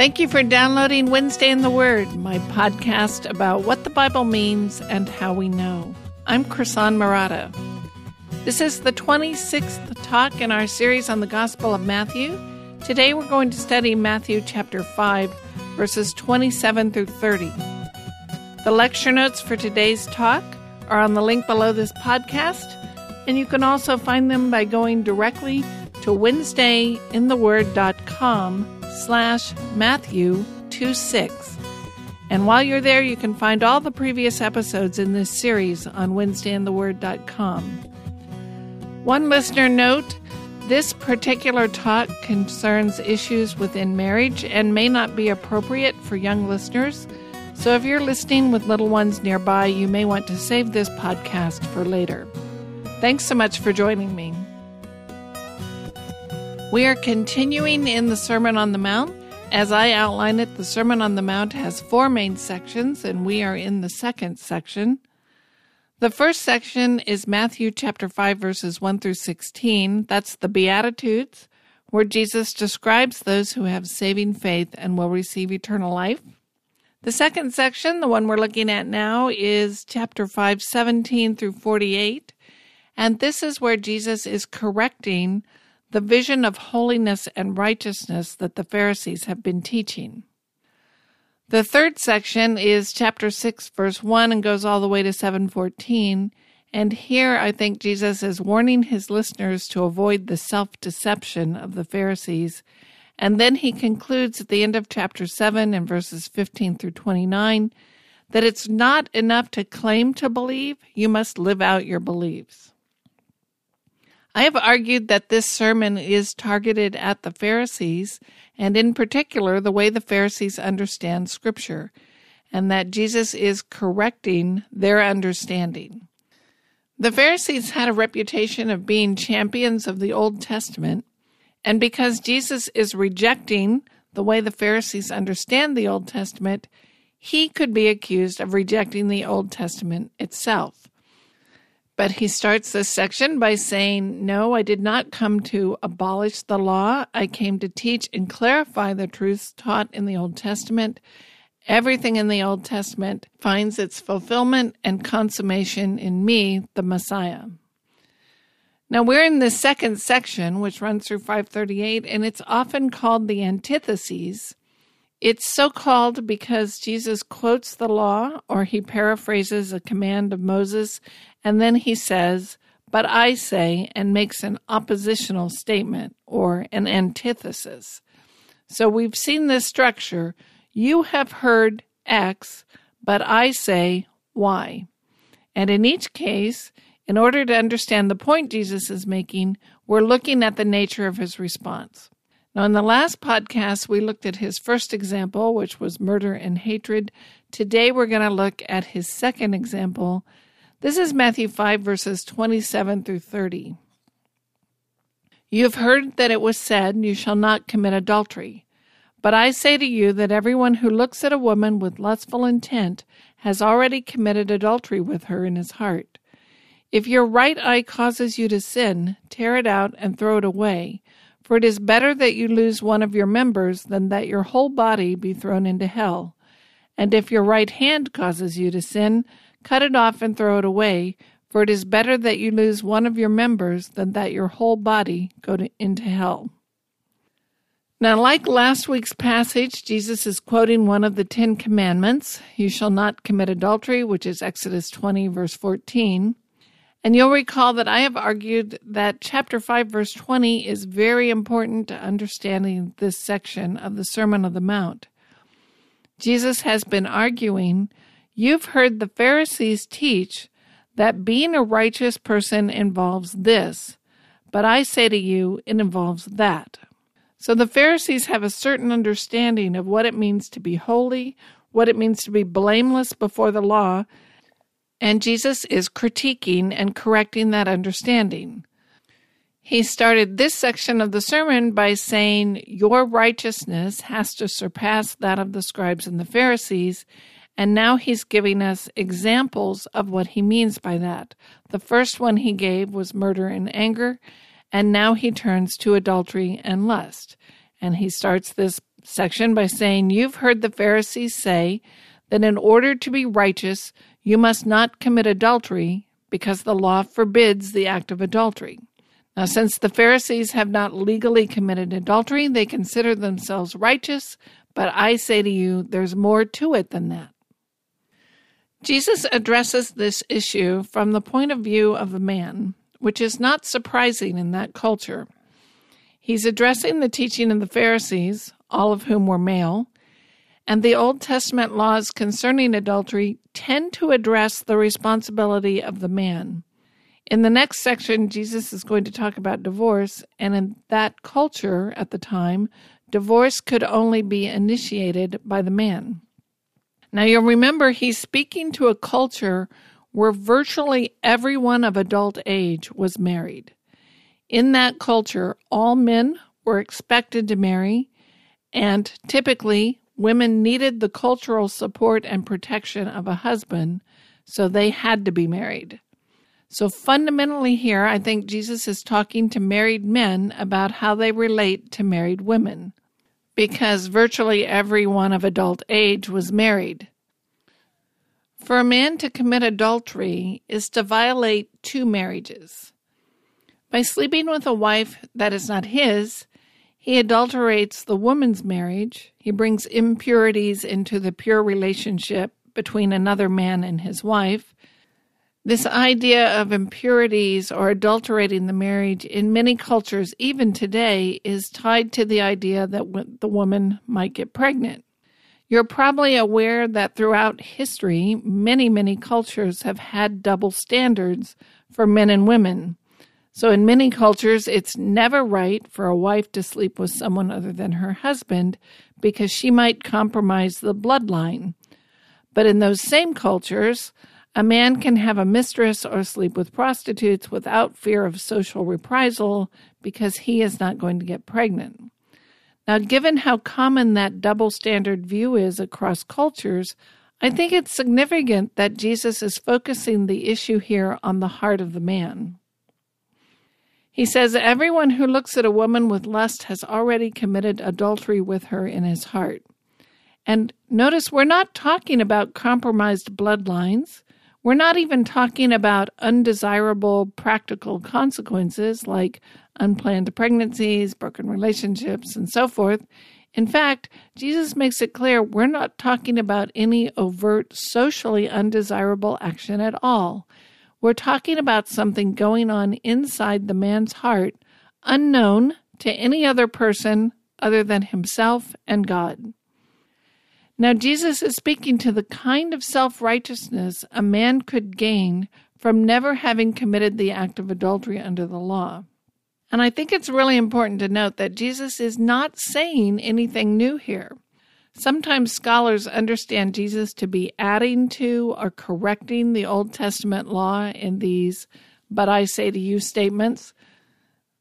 Thank you for downloading Wednesday in the Word, my podcast about what the Bible means and how we know. I'm Krisan Marotta. This is the 26th talk in our series on the Gospel of Matthew. Today we're going to study Matthew chapter 5, verses 27 through 30. The lecture notes for today's talk are on the link below this podcast, and you can also find them by going directly to wednesdayintheword.com slash Matthew 26. And while you're there, you can find all the previous episodes in this series on WednesdayInTheWord.com. One listener note this particular talk concerns issues within marriage and may not be appropriate for young listeners. So if you're listening with little ones nearby, you may want to save this podcast for later. Thanks so much for joining me. We are continuing in the Sermon on the Mount. As I outline it, the Sermon on the Mount has four main sections, and we are in the second section. The first section is Matthew chapter 5, verses 1 through 16. That's the Beatitudes, where Jesus describes those who have saving faith and will receive eternal life. The second section, the one we're looking at now, is chapter 5, 17 through 48. And this is where Jesus is correcting the vision of holiness and righteousness that the Pharisees have been teaching. The third section is chapter 6 verse 1 and goes all the way to 714 and here I think Jesus is warning his listeners to avoid the self-deception of the Pharisees and then he concludes at the end of chapter 7 and verses 15 through 29 that it's not enough to claim to believe, you must live out your beliefs. I have argued that this sermon is targeted at the Pharisees, and in particular, the way the Pharisees understand Scripture, and that Jesus is correcting their understanding. The Pharisees had a reputation of being champions of the Old Testament, and because Jesus is rejecting the way the Pharisees understand the Old Testament, he could be accused of rejecting the Old Testament itself. But he starts this section by saying, No, I did not come to abolish the law. I came to teach and clarify the truths taught in the Old Testament. Everything in the Old Testament finds its fulfillment and consummation in me, the Messiah. Now we're in the second section, which runs through 538, and it's often called the antitheses. It's so called because Jesus quotes the law or he paraphrases a command of Moses and then he says, But I say, and makes an oppositional statement or an antithesis. So we've seen this structure. You have heard X, but I say Y. And in each case, in order to understand the point Jesus is making, we're looking at the nature of his response. Now, in the last podcast, we looked at his first example, which was murder and hatred. Today, we're going to look at his second example, this is Matthew 5, verses 27 through 30. You have heard that it was said, You shall not commit adultery. But I say to you that everyone who looks at a woman with lustful intent has already committed adultery with her in his heart. If your right eye causes you to sin, tear it out and throw it away. For it is better that you lose one of your members than that your whole body be thrown into hell. And if your right hand causes you to sin, Cut it off and throw it away, for it is better that you lose one of your members than that your whole body go to, into hell. Now, like last week's passage, Jesus is quoting one of the Ten Commandments You shall not commit adultery, which is Exodus 20, verse 14. And you'll recall that I have argued that chapter 5, verse 20 is very important to understanding this section of the Sermon on the Mount. Jesus has been arguing You've heard the Pharisees teach that being a righteous person involves this, but I say to you, it involves that. So the Pharisees have a certain understanding of what it means to be holy, what it means to be blameless before the law, and Jesus is critiquing and correcting that understanding. He started this section of the sermon by saying, Your righteousness has to surpass that of the scribes and the Pharisees, and now he's giving us examples of what he means by that. The first one he gave was murder and anger, and now he turns to adultery and lust. And he starts this section by saying, You've heard the Pharisees say that in order to be righteous, you must not commit adultery because the law forbids the act of adultery. Now, since the Pharisees have not legally committed adultery, they consider themselves righteous, but I say to you, there's more to it than that. Jesus addresses this issue from the point of view of a man, which is not surprising in that culture. He's addressing the teaching of the Pharisees, all of whom were male, and the Old Testament laws concerning adultery tend to address the responsibility of the man. In the next section, Jesus is going to talk about divorce, and in that culture at the time, divorce could only be initiated by the man. Now, you'll remember he's speaking to a culture where virtually everyone of adult age was married. In that culture, all men were expected to marry, and typically women needed the cultural support and protection of a husband, so they had to be married. So, fundamentally, here, I think Jesus is talking to married men about how they relate to married women, because virtually everyone of adult age was married. For a man to commit adultery is to violate two marriages. By sleeping with a wife that is not his, he adulterates the woman's marriage. He brings impurities into the pure relationship between another man and his wife. This idea of impurities or adulterating the marriage in many cultures, even today, is tied to the idea that the woman might get pregnant. You're probably aware that throughout history, many, many cultures have had double standards for men and women. So, in many cultures, it's never right for a wife to sleep with someone other than her husband because she might compromise the bloodline. But in those same cultures, a man can have a mistress or sleep with prostitutes without fear of social reprisal because he is not going to get pregnant. Now, given how common that double standard view is across cultures, I think it's significant that Jesus is focusing the issue here on the heart of the man. He says, Everyone who looks at a woman with lust has already committed adultery with her in his heart. And notice we're not talking about compromised bloodlines. We're not even talking about undesirable practical consequences like unplanned pregnancies, broken relationships, and so forth. In fact, Jesus makes it clear we're not talking about any overt socially undesirable action at all. We're talking about something going on inside the man's heart, unknown to any other person other than himself and God. Now, Jesus is speaking to the kind of self righteousness a man could gain from never having committed the act of adultery under the law. And I think it's really important to note that Jesus is not saying anything new here. Sometimes scholars understand Jesus to be adding to or correcting the Old Testament law in these, but I say to you statements.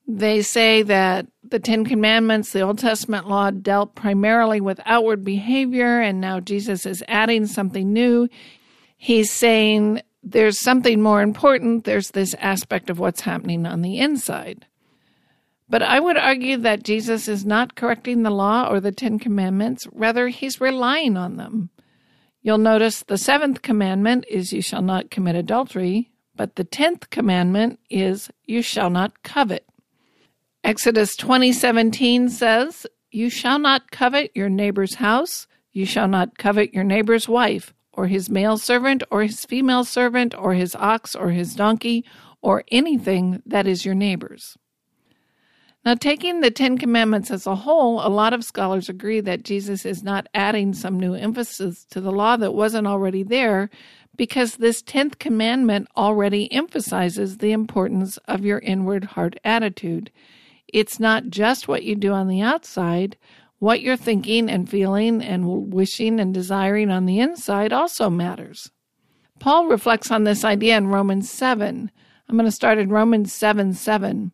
They say that the Ten Commandments, the Old Testament law, dealt primarily with outward behavior, and now Jesus is adding something new. He's saying there's something more important. There's this aspect of what's happening on the inside. But I would argue that Jesus is not correcting the law or the Ten Commandments, rather, he's relying on them. You'll notice the seventh commandment is, You shall not commit adultery, but the tenth commandment is, You shall not covet. Exodus 20:17 says, "You shall not covet your neighbor's house, you shall not covet your neighbor's wife, or his male servant, or his female servant, or his ox, or his donkey, or anything that is your neighbor's." Now, taking the Ten Commandments as a whole, a lot of scholars agree that Jesus is not adding some new emphasis to the law that wasn't already there, because this tenth commandment already emphasizes the importance of your inward heart attitude. It's not just what you do on the outside, what you're thinking and feeling and wishing and desiring on the inside also matters. Paul reflects on this idea in Romans 7. I'm going to start in Romans 7 7.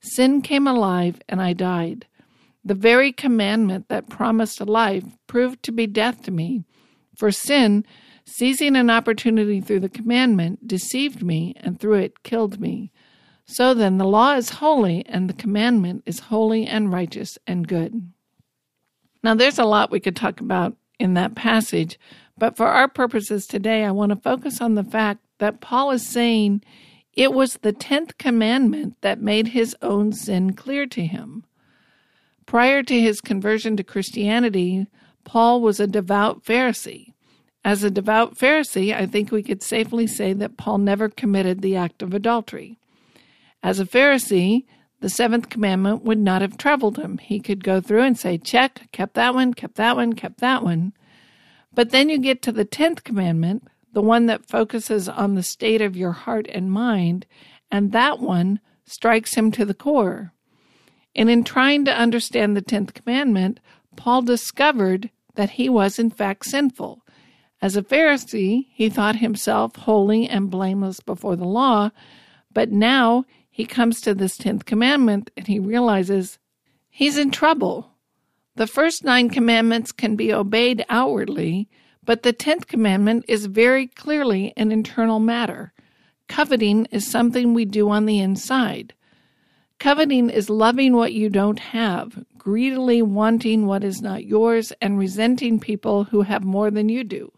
sin came alive and I died. The very commandment that promised life proved to be death to me. For sin, seizing an opportunity through the commandment, deceived me and through it killed me. So then, the law is holy and the commandment is holy and righteous and good. Now, there's a lot we could talk about in that passage, but for our purposes today, I want to focus on the fact that Paul is saying it was the 10th commandment that made his own sin clear to him. Prior to his conversion to Christianity, Paul was a devout Pharisee. As a devout Pharisee, I think we could safely say that Paul never committed the act of adultery. As a Pharisee, the seventh commandment would not have troubled him. He could go through and say, check, kept that one, kept that one, kept that one. But then you get to the tenth commandment, the one that focuses on the state of your heart and mind, and that one strikes him to the core. And in trying to understand the tenth commandment, Paul discovered that he was in fact sinful. As a Pharisee, he thought himself holy and blameless before the law, but now he comes to this tenth commandment and he realizes he's in trouble. The first nine commandments can be obeyed outwardly, but the tenth commandment is very clearly an internal matter. Coveting is something we do on the inside. Coveting is loving what you don't have, greedily wanting what is not yours, and resenting people who have more than you do.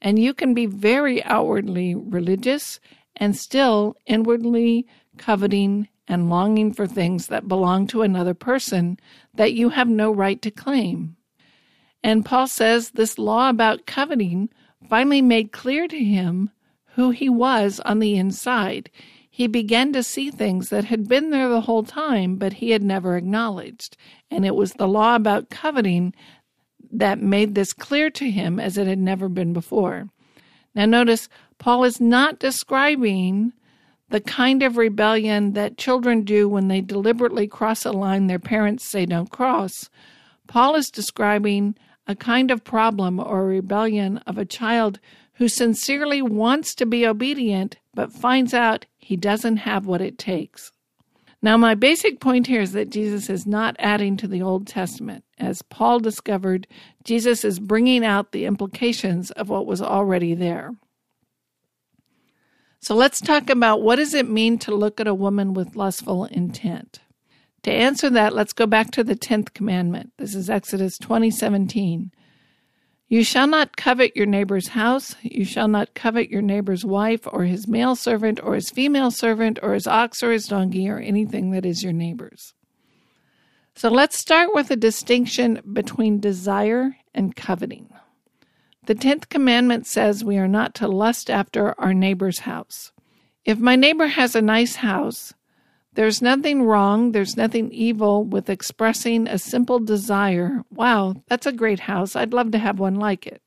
And you can be very outwardly religious and still inwardly coveting and longing for things that belong to another person that you have no right to claim. And Paul says this law about coveting finally made clear to him who he was on the inside. He began to see things that had been there the whole time, but he had never acknowledged. And it was the law about coveting that made this clear to him as it had never been before. Now, notice, Paul is not describing the kind of rebellion that children do when they deliberately cross a line their parents say don't cross. Paul is describing a kind of problem or rebellion of a child who sincerely wants to be obedient but finds out he doesn't have what it takes. Now, my basic point here is that Jesus is not adding to the Old Testament. As Paul discovered, Jesus is bringing out the implications of what was already there. So let's talk about what does it mean to look at a woman with lustful intent. To answer that, let's go back to the 10th commandment. This is Exodus 20:17. You shall not covet your neighbor's house. You shall not covet your neighbor's wife, or his male servant, or his female servant, or his ox, or his donkey, or anything that is your neighbor's. So let's start with a distinction between desire and coveting. The tenth commandment says we are not to lust after our neighbor's house. If my neighbor has a nice house, there's nothing wrong, there's nothing evil with expressing a simple desire. Wow, that's a great house. I'd love to have one like it.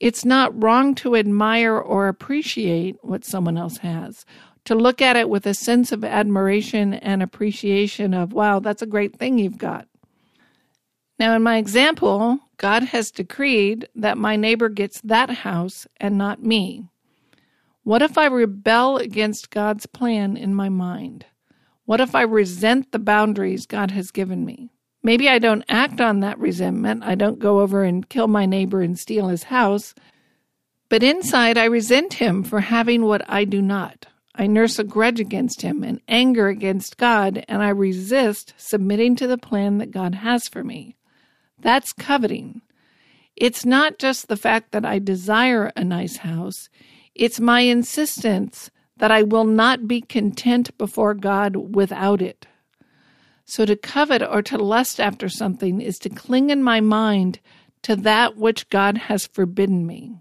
It's not wrong to admire or appreciate what someone else has, to look at it with a sense of admiration and appreciation of, wow, that's a great thing you've got. Now, in my example, God has decreed that my neighbor gets that house and not me. What if I rebel against God's plan in my mind? What if I resent the boundaries God has given me? Maybe I don't act on that resentment. I don't go over and kill my neighbor and steal his house. But inside, I resent him for having what I do not. I nurse a grudge against him and anger against God, and I resist submitting to the plan that God has for me. That's coveting. It's not just the fact that I desire a nice house, it's my insistence that I will not be content before God without it. So to covet or to lust after something is to cling in my mind to that which God has forbidden me.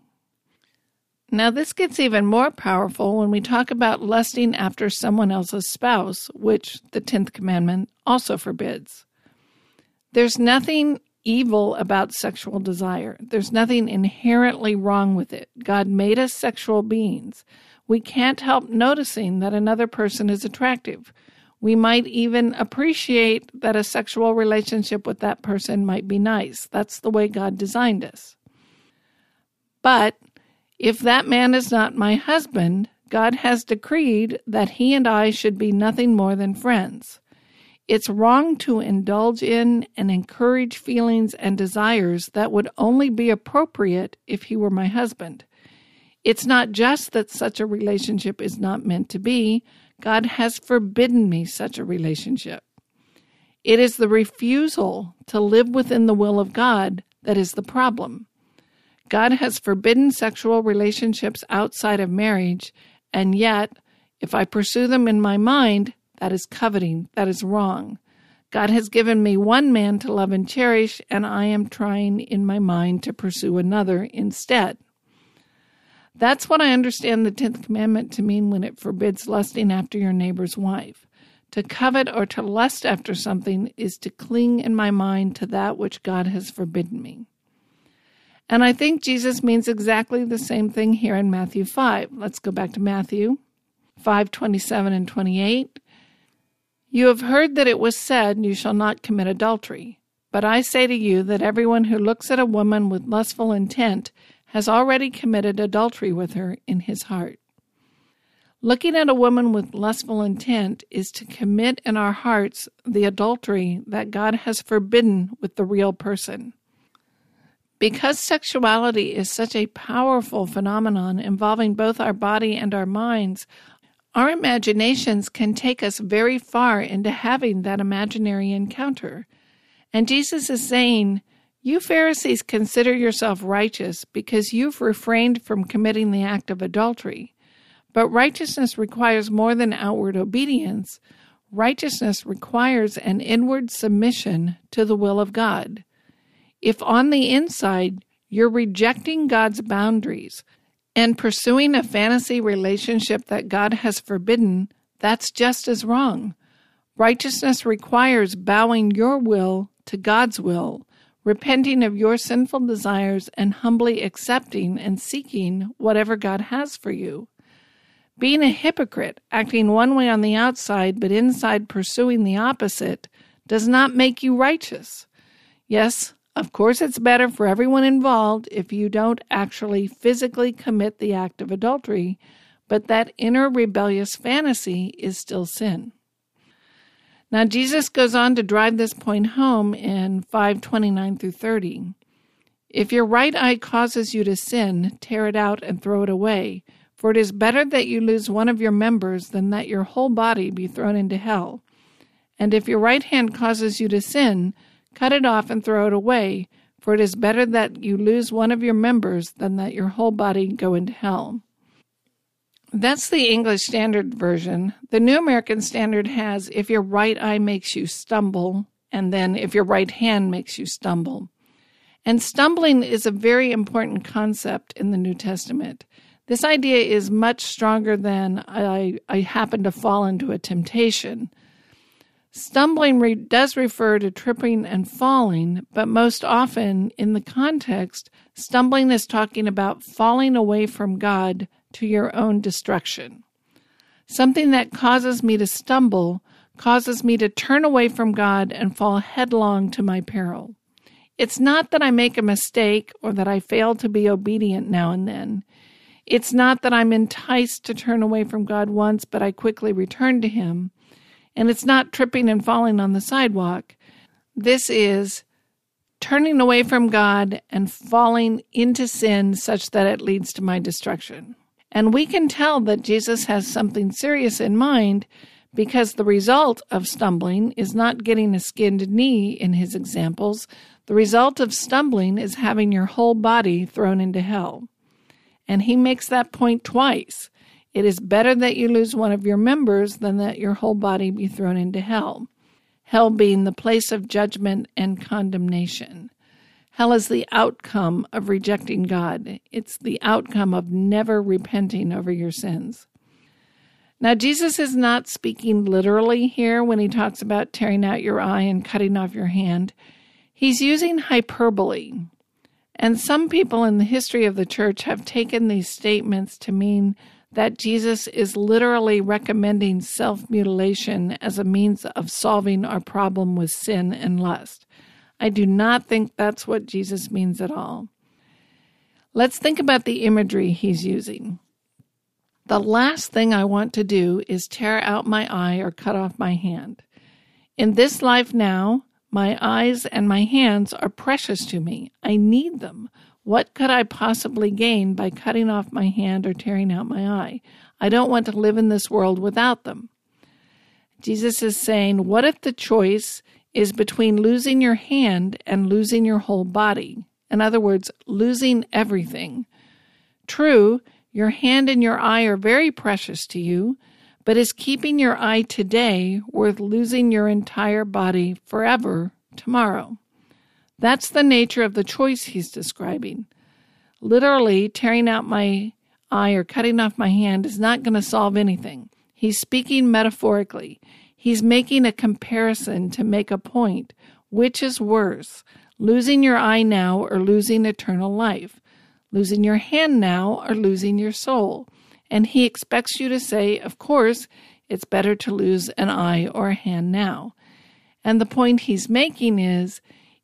Now, this gets even more powerful when we talk about lusting after someone else's spouse, which the 10th commandment also forbids. There's nothing evil about sexual desire, there's nothing inherently wrong with it. God made us sexual beings we can't help noticing that another person is attractive. We might even appreciate that a sexual relationship with that person might be nice. That's the way God designed us. But if that man is not my husband, God has decreed that he and I should be nothing more than friends. It's wrong to indulge in and encourage feelings and desires that would only be appropriate if he were my husband. It's not just that such a relationship is not meant to be, God has forbidden me such a relationship. It is the refusal to live within the will of God that is the problem. God has forbidden sexual relationships outside of marriage, and yet, if I pursue them in my mind, that is coveting. That is wrong. God has given me one man to love and cherish, and I am trying in my mind to pursue another instead. That's what I understand the 10th commandment to mean when it forbids lusting after your neighbor's wife. To covet or to lust after something is to cling in my mind to that which God has forbidden me. And I think Jesus means exactly the same thing here in Matthew 5. Let's go back to Matthew 5 27 and 28. You have heard that it was said, You shall not commit adultery. But I say to you that everyone who looks at a woman with lustful intent has already committed adultery with her in his heart. Looking at a woman with lustful intent is to commit in our hearts the adultery that God has forbidden with the real person. Because sexuality is such a powerful phenomenon involving both our body and our minds, our imaginations can take us very far into having that imaginary encounter. And Jesus is saying, You Pharisees consider yourself righteous because you've refrained from committing the act of adultery. But righteousness requires more than outward obedience. Righteousness requires an inward submission to the will of God. If on the inside you're rejecting God's boundaries, and pursuing a fantasy relationship that God has forbidden, that's just as wrong. Righteousness requires bowing your will to God's will, repenting of your sinful desires, and humbly accepting and seeking whatever God has for you. Being a hypocrite, acting one way on the outside but inside pursuing the opposite, does not make you righteous. Yes, of course, it's better for everyone involved if you don't actually physically commit the act of adultery, but that inner rebellious fantasy is still sin. Now, Jesus goes on to drive this point home in 529 through 30. If your right eye causes you to sin, tear it out and throw it away, for it is better that you lose one of your members than that your whole body be thrown into hell. And if your right hand causes you to sin, Cut it off and throw it away, for it is better that you lose one of your members than that your whole body go into hell. That's the English Standard Version. The New American Standard has if your right eye makes you stumble, and then if your right hand makes you stumble. And stumbling is a very important concept in the New Testament. This idea is much stronger than I, I happen to fall into a temptation. Stumbling re- does refer to tripping and falling, but most often in the context, stumbling is talking about falling away from God to your own destruction. Something that causes me to stumble causes me to turn away from God and fall headlong to my peril. It's not that I make a mistake or that I fail to be obedient now and then. It's not that I'm enticed to turn away from God once, but I quickly return to Him and it's not tripping and falling on the sidewalk. This is turning away from God and falling into sin such that it leads to my destruction. And we can tell that Jesus has something serious in mind because the result of stumbling is not getting a skinned knee in his examples. The result of stumbling is having your whole body thrown into hell. And he makes that point twice. It is better that you lose one of your members than that your whole body be thrown into hell. Hell being the place of judgment and condemnation. Hell is the outcome of rejecting God. It's the outcome of never repenting over your sins. Now, Jesus is not speaking literally here when he talks about tearing out your eye and cutting off your hand. He's using hyperbole. And some people in the history of the church have taken these statements to mean that Jesus is literally recommending self mutilation as a means of solving our problem with sin and lust. I do not think that's what Jesus means at all. Let's think about the imagery he's using. The last thing I want to do is tear out my eye or cut off my hand. In this life now, my eyes and my hands are precious to me. I need them. What could I possibly gain by cutting off my hand or tearing out my eye? I don't want to live in this world without them. Jesus is saying, What if the choice is between losing your hand and losing your whole body? In other words, losing everything. True, your hand and your eye are very precious to you, but is keeping your eye today worth losing your entire body forever tomorrow? That's the nature of the choice he's describing. Literally, tearing out my eye or cutting off my hand is not going to solve anything. He's speaking metaphorically. He's making a comparison to make a point. Which is worse, losing your eye now or losing eternal life? Losing your hand now or losing your soul? And he expects you to say, of course, it's better to lose an eye or a hand now. And the point he's making is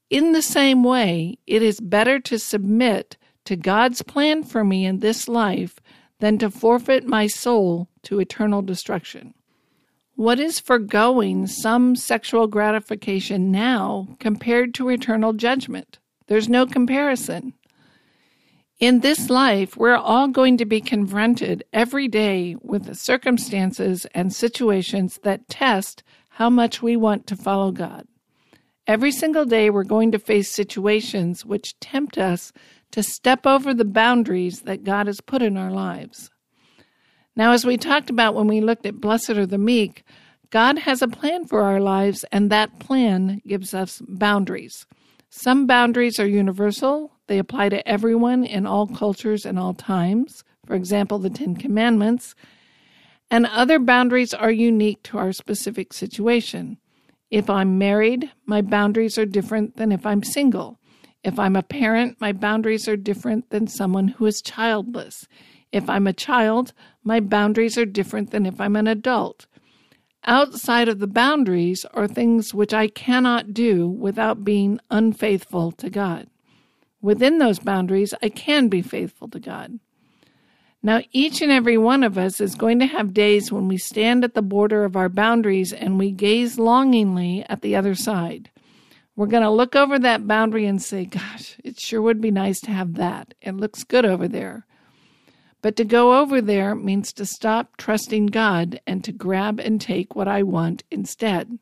in the same way, it is better to submit to God's plan for me in this life than to forfeit my soul to eternal destruction. What is foregoing some sexual gratification now compared to eternal judgment? There's no comparison. In this life, we're all going to be confronted every day with circumstances and situations that test how much we want to follow God. Every single day, we're going to face situations which tempt us to step over the boundaries that God has put in our lives. Now, as we talked about when we looked at Blessed are the Meek, God has a plan for our lives, and that plan gives us boundaries. Some boundaries are universal, they apply to everyone in all cultures and all times. For example, the Ten Commandments. And other boundaries are unique to our specific situation. If I'm married, my boundaries are different than if I'm single. If I'm a parent, my boundaries are different than someone who is childless. If I'm a child, my boundaries are different than if I'm an adult. Outside of the boundaries are things which I cannot do without being unfaithful to God. Within those boundaries, I can be faithful to God. Now, each and every one of us is going to have days when we stand at the border of our boundaries and we gaze longingly at the other side. We're going to look over that boundary and say, Gosh, it sure would be nice to have that. It looks good over there. But to go over there means to stop trusting God and to grab and take what I want instead.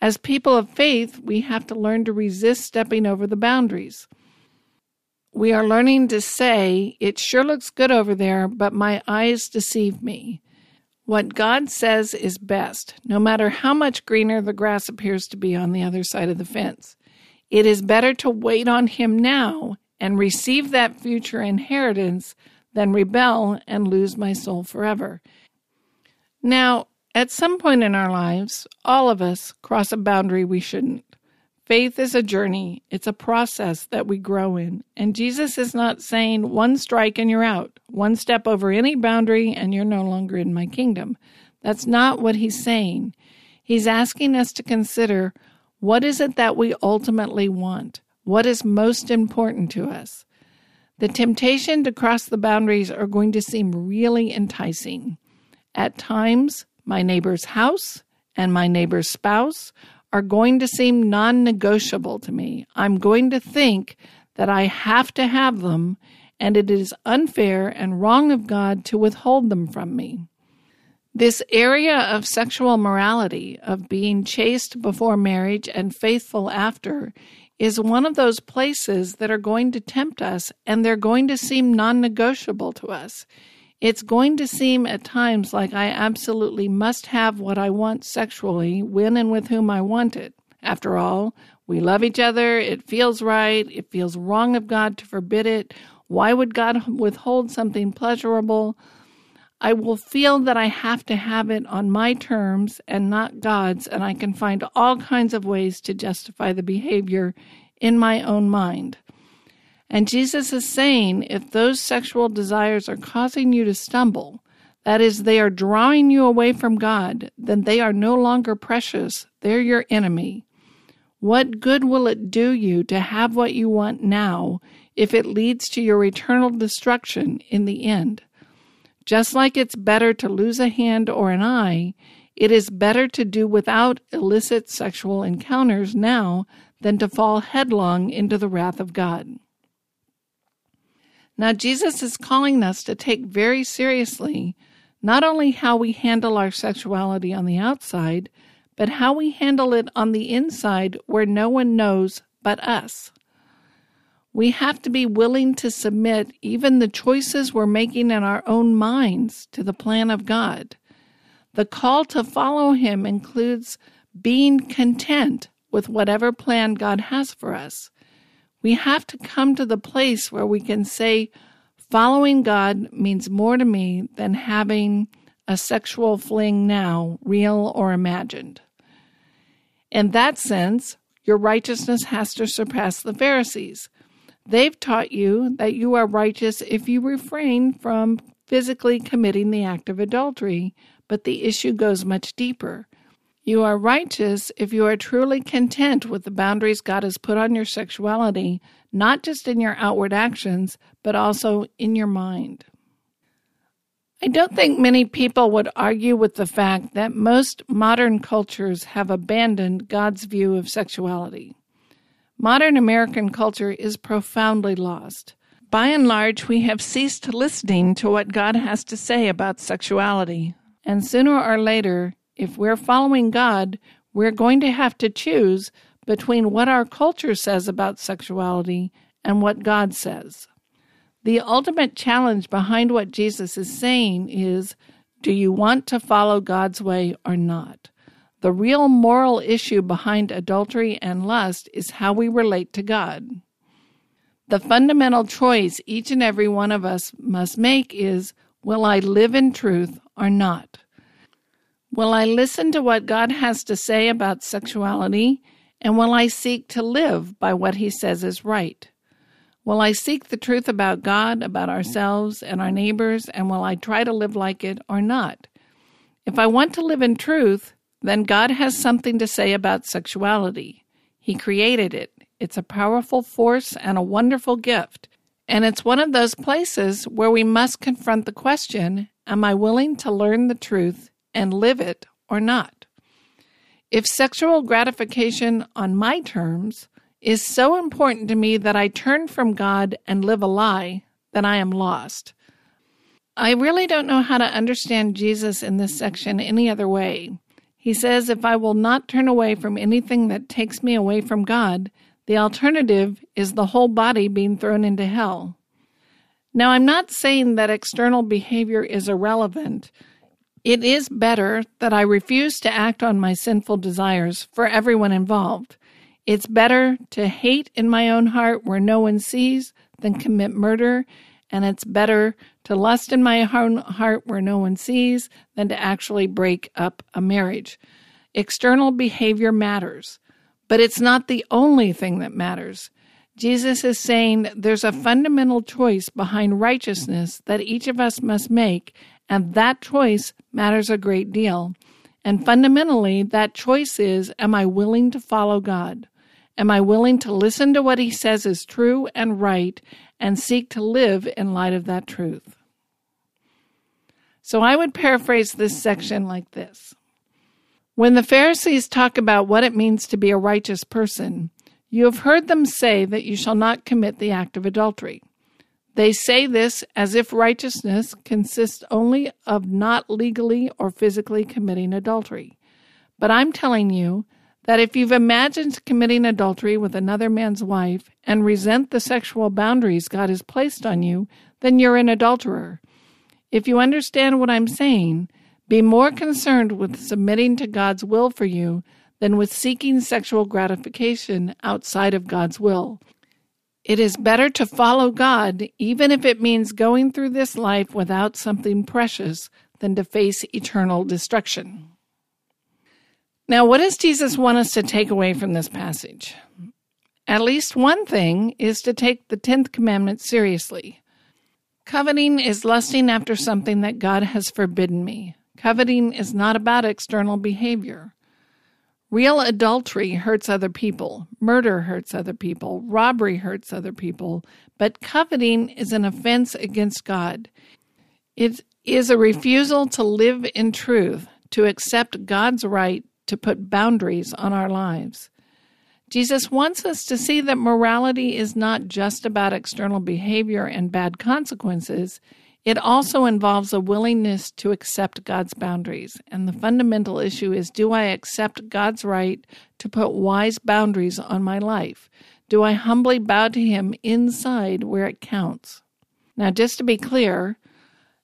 As people of faith, we have to learn to resist stepping over the boundaries we are learning to say, It sure looks good over there, but my eyes deceive me. What God says is best, no matter how much greener the grass appears to be on the other side of the fence. It is better to wait on Him now and receive that future inheritance than rebel and lose my soul forever. Now, at some point in our lives, all of us cross a boundary we shouldn't. Faith is a journey, it's a process that we grow in. And Jesus is not saying one strike and you're out, one step over any boundary and you're no longer in my kingdom. That's not what he's saying. He's asking us to consider what is it that we ultimately want? What is most important to us? The temptation to cross the boundaries are going to seem really enticing. At times, my neighbor's house and my neighbor's spouse are going to seem non negotiable to me. I'm going to think that I have to have them, and it is unfair and wrong of God to withhold them from me. This area of sexual morality, of being chaste before marriage and faithful after, is one of those places that are going to tempt us and they're going to seem non negotiable to us. It's going to seem at times like I absolutely must have what I want sexually when and with whom I want it. After all, we love each other. It feels right. It feels wrong of God to forbid it. Why would God withhold something pleasurable? I will feel that I have to have it on my terms and not God's, and I can find all kinds of ways to justify the behavior in my own mind. And Jesus is saying if those sexual desires are causing you to stumble, that is, they are drawing you away from God, then they are no longer precious. They're your enemy. What good will it do you to have what you want now if it leads to your eternal destruction in the end? Just like it's better to lose a hand or an eye, it is better to do without illicit sexual encounters now than to fall headlong into the wrath of God. Now, Jesus is calling us to take very seriously not only how we handle our sexuality on the outside, but how we handle it on the inside where no one knows but us. We have to be willing to submit even the choices we're making in our own minds to the plan of God. The call to follow Him includes being content with whatever plan God has for us. We have to come to the place where we can say, following God means more to me than having a sexual fling now, real or imagined. In that sense, your righteousness has to surpass the Pharisees. They've taught you that you are righteous if you refrain from physically committing the act of adultery, but the issue goes much deeper. You are righteous if you are truly content with the boundaries God has put on your sexuality, not just in your outward actions, but also in your mind. I don't think many people would argue with the fact that most modern cultures have abandoned God's view of sexuality. Modern American culture is profoundly lost. By and large, we have ceased listening to what God has to say about sexuality. And sooner or later, if we're following God, we're going to have to choose between what our culture says about sexuality and what God says. The ultimate challenge behind what Jesus is saying is do you want to follow God's way or not? The real moral issue behind adultery and lust is how we relate to God. The fundamental choice each and every one of us must make is will I live in truth or not? Will I listen to what God has to say about sexuality? And will I seek to live by what He says is right? Will I seek the truth about God, about ourselves and our neighbors, and will I try to live like it or not? If I want to live in truth, then God has something to say about sexuality. He created it. It's a powerful force and a wonderful gift. And it's one of those places where we must confront the question Am I willing to learn the truth and live it or not? If sexual gratification on my terms is so important to me that I turn from God and live a lie, then I am lost. I really don't know how to understand Jesus in this section any other way. He says, If I will not turn away from anything that takes me away from God, the alternative is the whole body being thrown into hell. Now, I'm not saying that external behavior is irrelevant. It is better that I refuse to act on my sinful desires for everyone involved. It's better to hate in my own heart where no one sees than commit murder, and it's better to lust in my own heart where no one sees than to actually break up a marriage. External behavior matters, but it's not the only thing that matters. Jesus is saying there's a fundamental choice behind righteousness that each of us must make, and that choice matters a great deal. And fundamentally, that choice is Am I willing to follow God? Am I willing to listen to what he says is true and right and seek to live in light of that truth? So I would paraphrase this section like this When the Pharisees talk about what it means to be a righteous person, you have heard them say that you shall not commit the act of adultery. They say this as if righteousness consists only of not legally or physically committing adultery. But I'm telling you that if you've imagined committing adultery with another man's wife and resent the sexual boundaries God has placed on you, then you're an adulterer. If you understand what I'm saying, be more concerned with submitting to God's will for you than with seeking sexual gratification outside of God's will. It is better to follow God, even if it means going through this life without something precious, than to face eternal destruction. Now, what does Jesus want us to take away from this passage? At least one thing is to take the 10th commandment seriously. Coveting is lusting after something that God has forbidden me. Coveting is not about external behavior. Real adultery hurts other people, murder hurts other people, robbery hurts other people, but coveting is an offense against God. It is a refusal to live in truth, to accept God's right to put boundaries on our lives. Jesus wants us to see that morality is not just about external behavior and bad consequences. It also involves a willingness to accept God's boundaries. And the fundamental issue is do I accept God's right to put wise boundaries on my life? Do I humbly bow to Him inside where it counts? Now, just to be clear,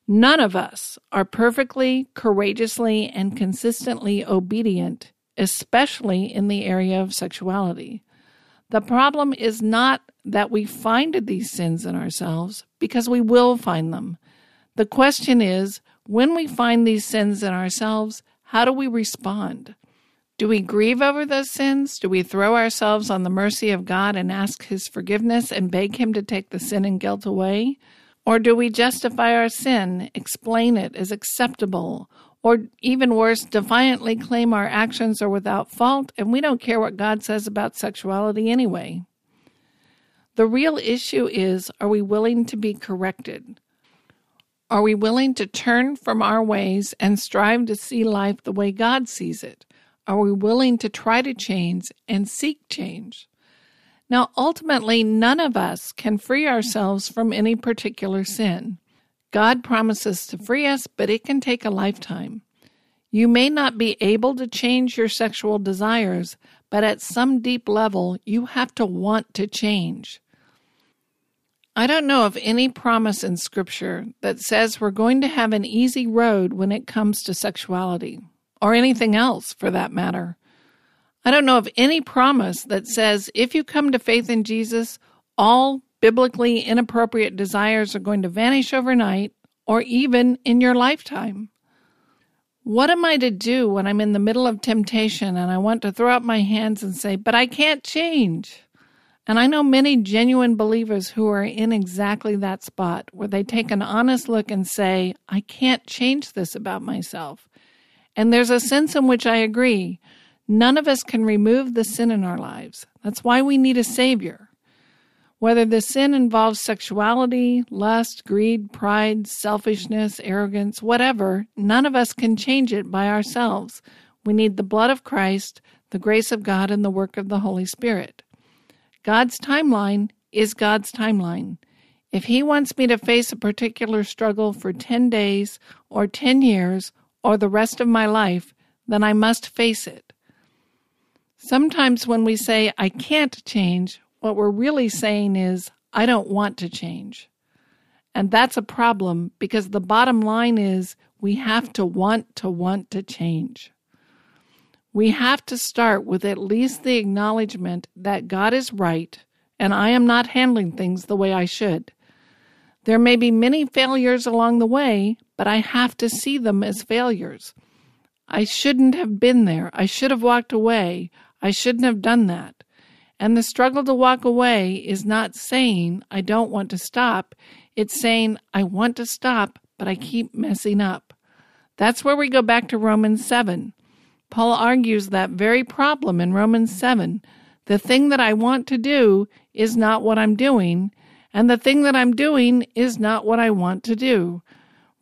none of us are perfectly, courageously, and consistently obedient especially in the area of sexuality. The problem is not that we find these sins in ourselves, because we will find them. The question is when we find these sins in ourselves, how do we respond? Do we grieve over those sins? Do we throw ourselves on the mercy of God and ask His forgiveness and beg Him to take the sin and guilt away? Or do we justify our sin, explain it as acceptable, or even worse, defiantly claim our actions are without fault and we don't care what God says about sexuality anyway. The real issue is are we willing to be corrected? Are we willing to turn from our ways and strive to see life the way God sees it? Are we willing to try to change and seek change? Now, ultimately, none of us can free ourselves from any particular sin. God promises to free us, but it can take a lifetime. You may not be able to change your sexual desires, but at some deep level, you have to want to change. I don't know of any promise in Scripture that says we're going to have an easy road when it comes to sexuality, or anything else for that matter. I don't know of any promise that says if you come to faith in Jesus, all biblically inappropriate desires are going to vanish overnight or even in your lifetime. What am I to do when I'm in the middle of temptation and I want to throw up my hands and say, But I can't change? And I know many genuine believers who are in exactly that spot where they take an honest look and say, I can't change this about myself. And there's a sense in which I agree. None of us can remove the sin in our lives. That's why we need a Savior. Whether the sin involves sexuality, lust, greed, pride, selfishness, arrogance, whatever, none of us can change it by ourselves. We need the blood of Christ, the grace of God, and the work of the Holy Spirit. God's timeline is God's timeline. If He wants me to face a particular struggle for 10 days or 10 years or the rest of my life, then I must face it. Sometimes when we say, I can't change, what we're really saying is, I don't want to change. And that's a problem because the bottom line is we have to want to want to change. We have to start with at least the acknowledgement that God is right and I am not handling things the way I should. There may be many failures along the way, but I have to see them as failures. I shouldn't have been there. I should have walked away. I shouldn't have done that. And the struggle to walk away is not saying, I don't want to stop. It's saying, I want to stop, but I keep messing up. That's where we go back to Romans 7. Paul argues that very problem in Romans 7. The thing that I want to do is not what I'm doing, and the thing that I'm doing is not what I want to do.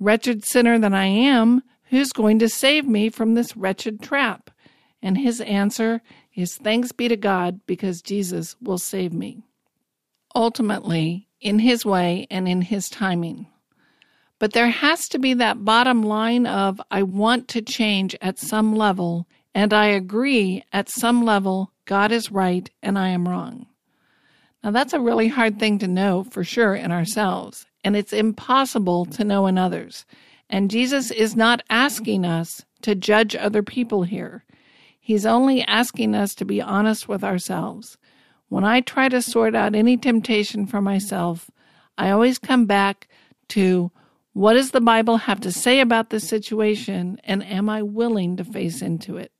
Wretched sinner that I am, who's going to save me from this wretched trap? And his answer is thanks be to God because Jesus will save me. Ultimately, in His way and in His timing. But there has to be that bottom line of I want to change at some level, and I agree at some level God is right and I am wrong. Now, that's a really hard thing to know for sure in ourselves, and it's impossible to know in others. And Jesus is not asking us to judge other people here. He's only asking us to be honest with ourselves. When I try to sort out any temptation for myself, I always come back to what does the Bible have to say about this situation, and am I willing to face into it?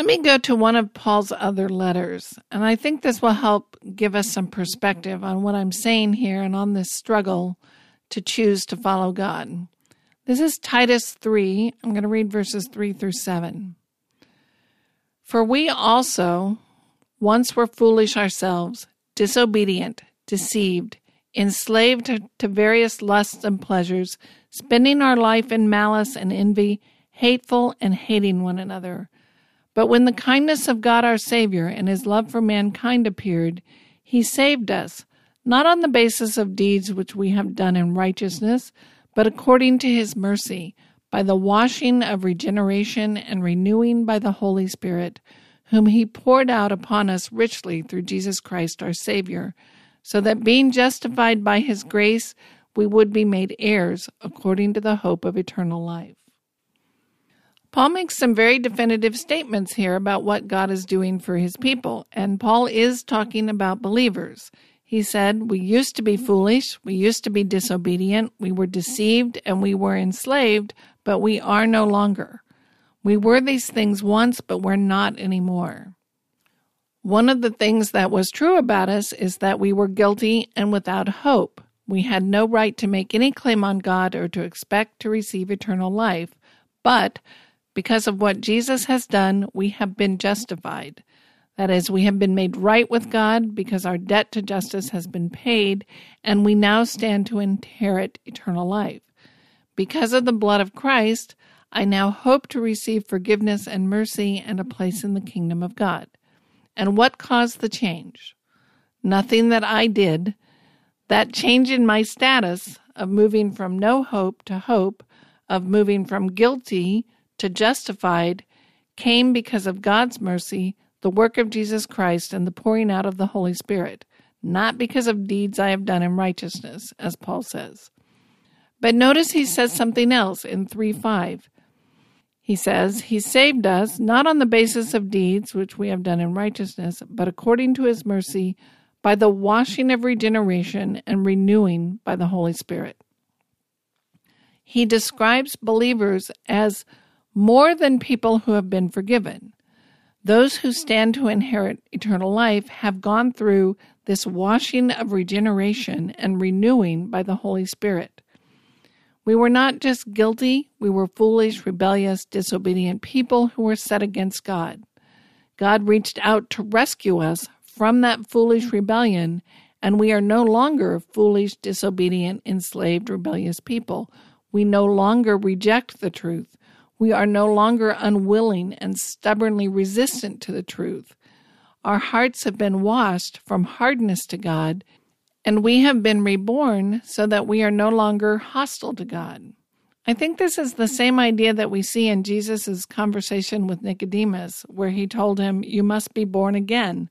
Let me go to one of Paul's other letters, and I think this will help give us some perspective on what I'm saying here and on this struggle to choose to follow God. This is Titus 3. I'm going to read verses 3 through 7. For we also once were foolish ourselves, disobedient, deceived, enslaved to various lusts and pleasures, spending our life in malice and envy, hateful and hating one another. But when the kindness of God our Savior and his love for mankind appeared, he saved us, not on the basis of deeds which we have done in righteousness, but according to his mercy, by the washing of regeneration and renewing by the Holy Spirit, whom he poured out upon us richly through Jesus Christ our Savior, so that being justified by his grace, we would be made heirs according to the hope of eternal life. Paul makes some very definitive statements here about what God is doing for his people, and Paul is talking about believers. He said, We used to be foolish, we used to be disobedient, we were deceived, and we were enslaved, but we are no longer. We were these things once, but we're not anymore. One of the things that was true about us is that we were guilty and without hope. We had no right to make any claim on God or to expect to receive eternal life. But because of what Jesus has done, we have been justified. That is, we have been made right with God because our debt to justice has been paid, and we now stand to inherit eternal life. Because of the blood of Christ, I now hope to receive forgiveness and mercy and a place in the kingdom of God. And what caused the change? Nothing that I did. That change in my status of moving from no hope to hope, of moving from guilty to justified came because of God's mercy, the work of Jesus Christ, and the pouring out of the Holy Spirit, not because of deeds I have done in righteousness, as Paul says. But notice he says something else in 3 5. He says, He saved us not on the basis of deeds which we have done in righteousness, but according to His mercy, by the washing of regeneration and renewing by the Holy Spirit. He describes believers as more than people who have been forgiven. Those who stand to inherit eternal life have gone through this washing of regeneration and renewing by the Holy Spirit. We were not just guilty, we were foolish, rebellious, disobedient people who were set against God. God reached out to rescue us from that foolish rebellion, and we are no longer foolish, disobedient, enslaved, rebellious people. We no longer reject the truth. We are no longer unwilling and stubbornly resistant to the truth. Our hearts have been washed from hardness to God, and we have been reborn so that we are no longer hostile to God. I think this is the same idea that we see in Jesus' conversation with Nicodemus, where he told him, You must be born again.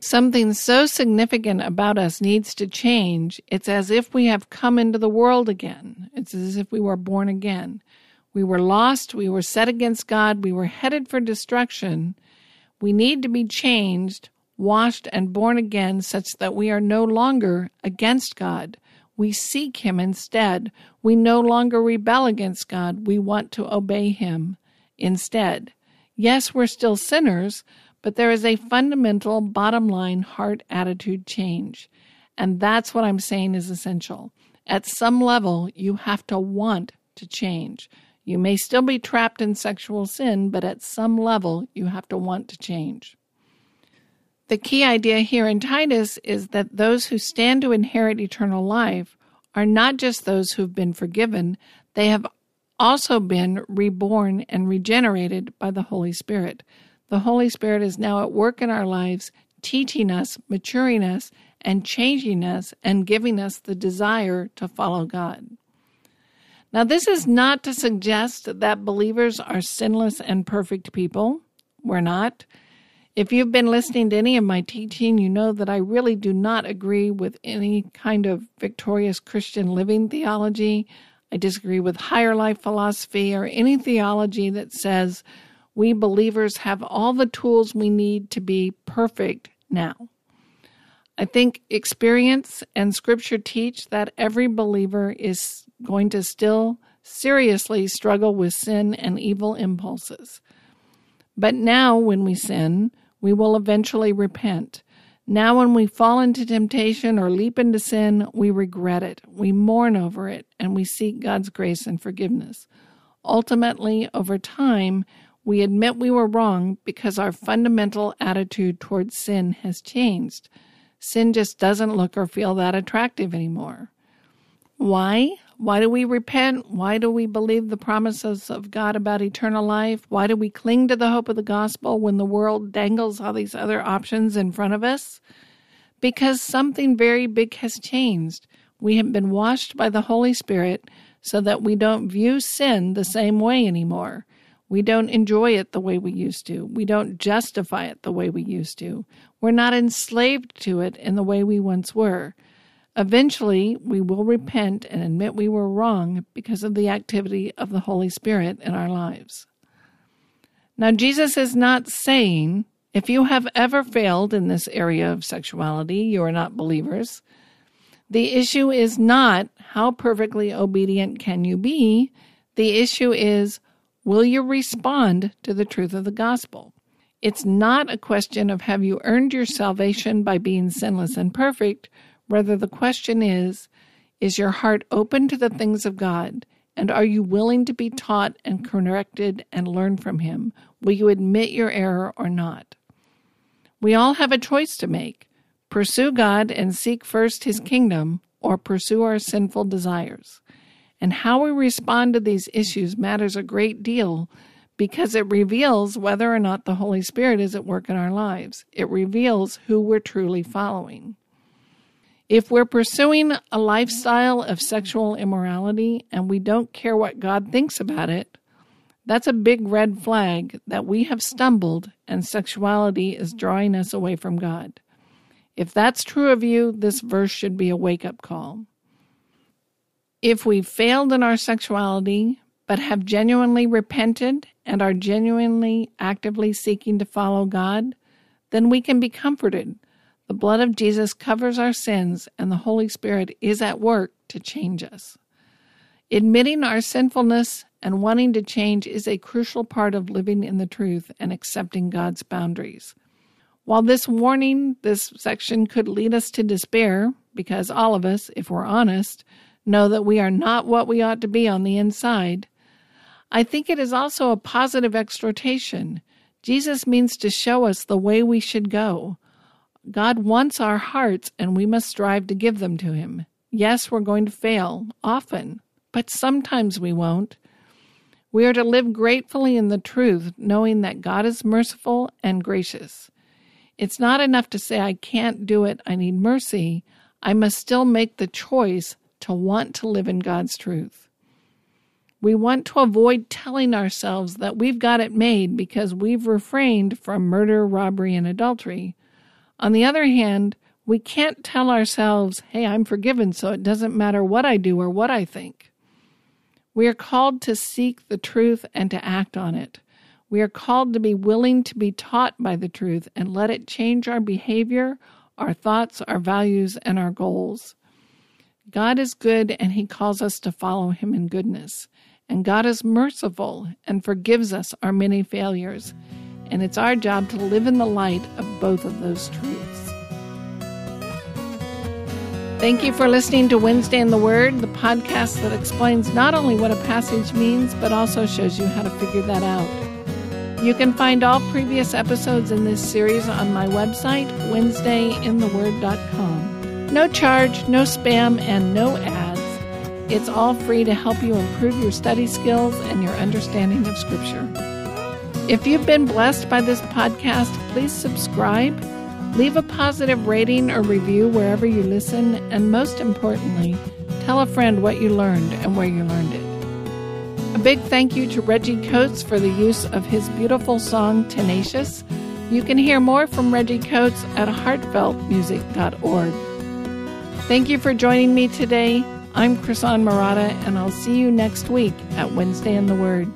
Something so significant about us needs to change. It's as if we have come into the world again. It's as if we were born again. We were lost. We were set against God. We were headed for destruction. We need to be changed, washed, and born again such that we are no longer against God. We seek Him instead. We no longer rebel against God. We want to obey Him instead. Yes, we're still sinners, but there is a fundamental bottom line heart attitude change. And that's what I'm saying is essential. At some level, you have to want to change. You may still be trapped in sexual sin, but at some level, you have to want to change. The key idea here in Titus is that those who stand to inherit eternal life are not just those who've been forgiven, they have also been reborn and regenerated by the Holy Spirit. The Holy Spirit is now at work in our lives, teaching us, maturing us, and changing us, and giving us the desire to follow God. Now, this is not to suggest that believers are sinless and perfect people. We're not. If you've been listening to any of my teaching, you know that I really do not agree with any kind of victorious Christian living theology. I disagree with higher life philosophy or any theology that says we believers have all the tools we need to be perfect now. I think experience and scripture teach that every believer is going to still seriously struggle with sin and evil impulses. But now, when we sin, we will eventually repent. Now, when we fall into temptation or leap into sin, we regret it, we mourn over it, and we seek God's grace and forgiveness. Ultimately, over time, we admit we were wrong because our fundamental attitude towards sin has changed. Sin just doesn't look or feel that attractive anymore. Why? Why do we repent? Why do we believe the promises of God about eternal life? Why do we cling to the hope of the gospel when the world dangles all these other options in front of us? Because something very big has changed. We have been washed by the Holy Spirit so that we don't view sin the same way anymore. We don't enjoy it the way we used to. We don't justify it the way we used to. We're not enslaved to it in the way we once were. Eventually, we will repent and admit we were wrong because of the activity of the Holy Spirit in our lives. Now, Jesus is not saying if you have ever failed in this area of sexuality, you are not believers. The issue is not how perfectly obedient can you be. The issue is will you respond to the truth of the gospel? It's not a question of have you earned your salvation by being sinless and perfect Rather, the question is Is your heart open to the things of God? And are you willing to be taught and corrected and learn from Him? Will you admit your error or not? We all have a choice to make pursue God and seek first His kingdom, or pursue our sinful desires. And how we respond to these issues matters a great deal because it reveals whether or not the Holy Spirit is at work in our lives. It reveals who we're truly following. If we're pursuing a lifestyle of sexual immorality and we don't care what God thinks about it, that's a big red flag that we have stumbled and sexuality is drawing us away from God. If that's true of you, this verse should be a wake up call. If we've failed in our sexuality, but have genuinely repented and are genuinely actively seeking to follow God, then we can be comforted the blood of Jesus covers our sins, and the Holy Spirit is at work to change us. Admitting our sinfulness and wanting to change is a crucial part of living in the truth and accepting God's boundaries. While this warning, this section could lead us to despair, because all of us, if we're honest, know that we are not what we ought to be on the inside, I think it is also a positive exhortation. Jesus means to show us the way we should go. God wants our hearts, and we must strive to give them to Him. Yes, we're going to fail, often, but sometimes we won't. We are to live gratefully in the truth, knowing that God is merciful and gracious. It's not enough to say, I can't do it, I need mercy. I must still make the choice to want to live in God's truth. We want to avoid telling ourselves that we've got it made because we've refrained from murder, robbery, and adultery on the other hand, we can't tell ourselves, hey, I'm forgiven, so it doesn't matter what I do or what I think. We are called to seek the truth and to act on it. We are called to be willing to be taught by the truth and let it change our behavior, our thoughts, our values, and our goals. God is good and He calls us to follow Him in goodness. And God is merciful and forgives us our many failures and it's our job to live in the light of both of those truths. Thank you for listening to Wednesday in the Word, the podcast that explains not only what a passage means, but also shows you how to figure that out. You can find all previous episodes in this series on my website, WednesdayInTheWord.com. No charge, no spam, and no ads. It's all free to help you improve your study skills and your understanding of Scripture. If you've been blessed by this podcast, please subscribe, leave a positive rating or review wherever you listen, and most importantly, tell a friend what you learned and where you learned it. A big thank you to Reggie Coates for the use of his beautiful song Tenacious. You can hear more from Reggie Coates at heartfeltmusic.org. Thank you for joining me today. I'm Chrisan Murata, and I'll see you next week at Wednesday in the Word.